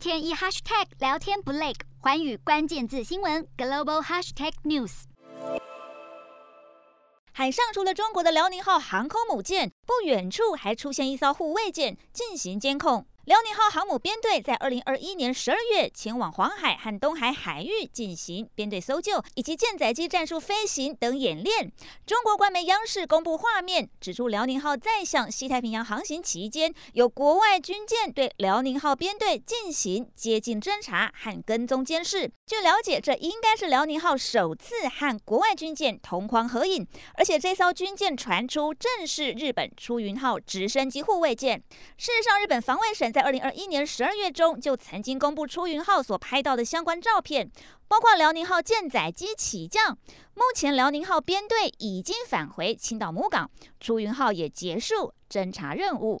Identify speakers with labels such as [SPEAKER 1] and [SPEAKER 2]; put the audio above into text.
[SPEAKER 1] 天一 hashtag 聊天不累，环宇关键字新闻 global hashtag news。
[SPEAKER 2] 海上除了中国的辽宁号航空母舰，不远处还出现一艘护卫舰进行监控。辽宁号航母编队在二零二一年十二月前往黄海和东海海域进行编队搜救以及舰载机战术飞行等演练。中国官媒央视公布画面，指出辽宁号在向西太平洋航行期间，有国外军舰对辽宁号编队进行接近侦察和跟踪监视。据了解，这应该是辽宁号首次和国外军舰同框合影，而且这艘军舰传出正是日本出云号直升机护卫舰。事实上，日本防卫省在二零二一年十二月中，就曾经公布出云号所拍到的相关照片，包括辽宁号舰载机起降。目前，辽宁号编队已经返回青岛母港，出云号也结束侦察任务。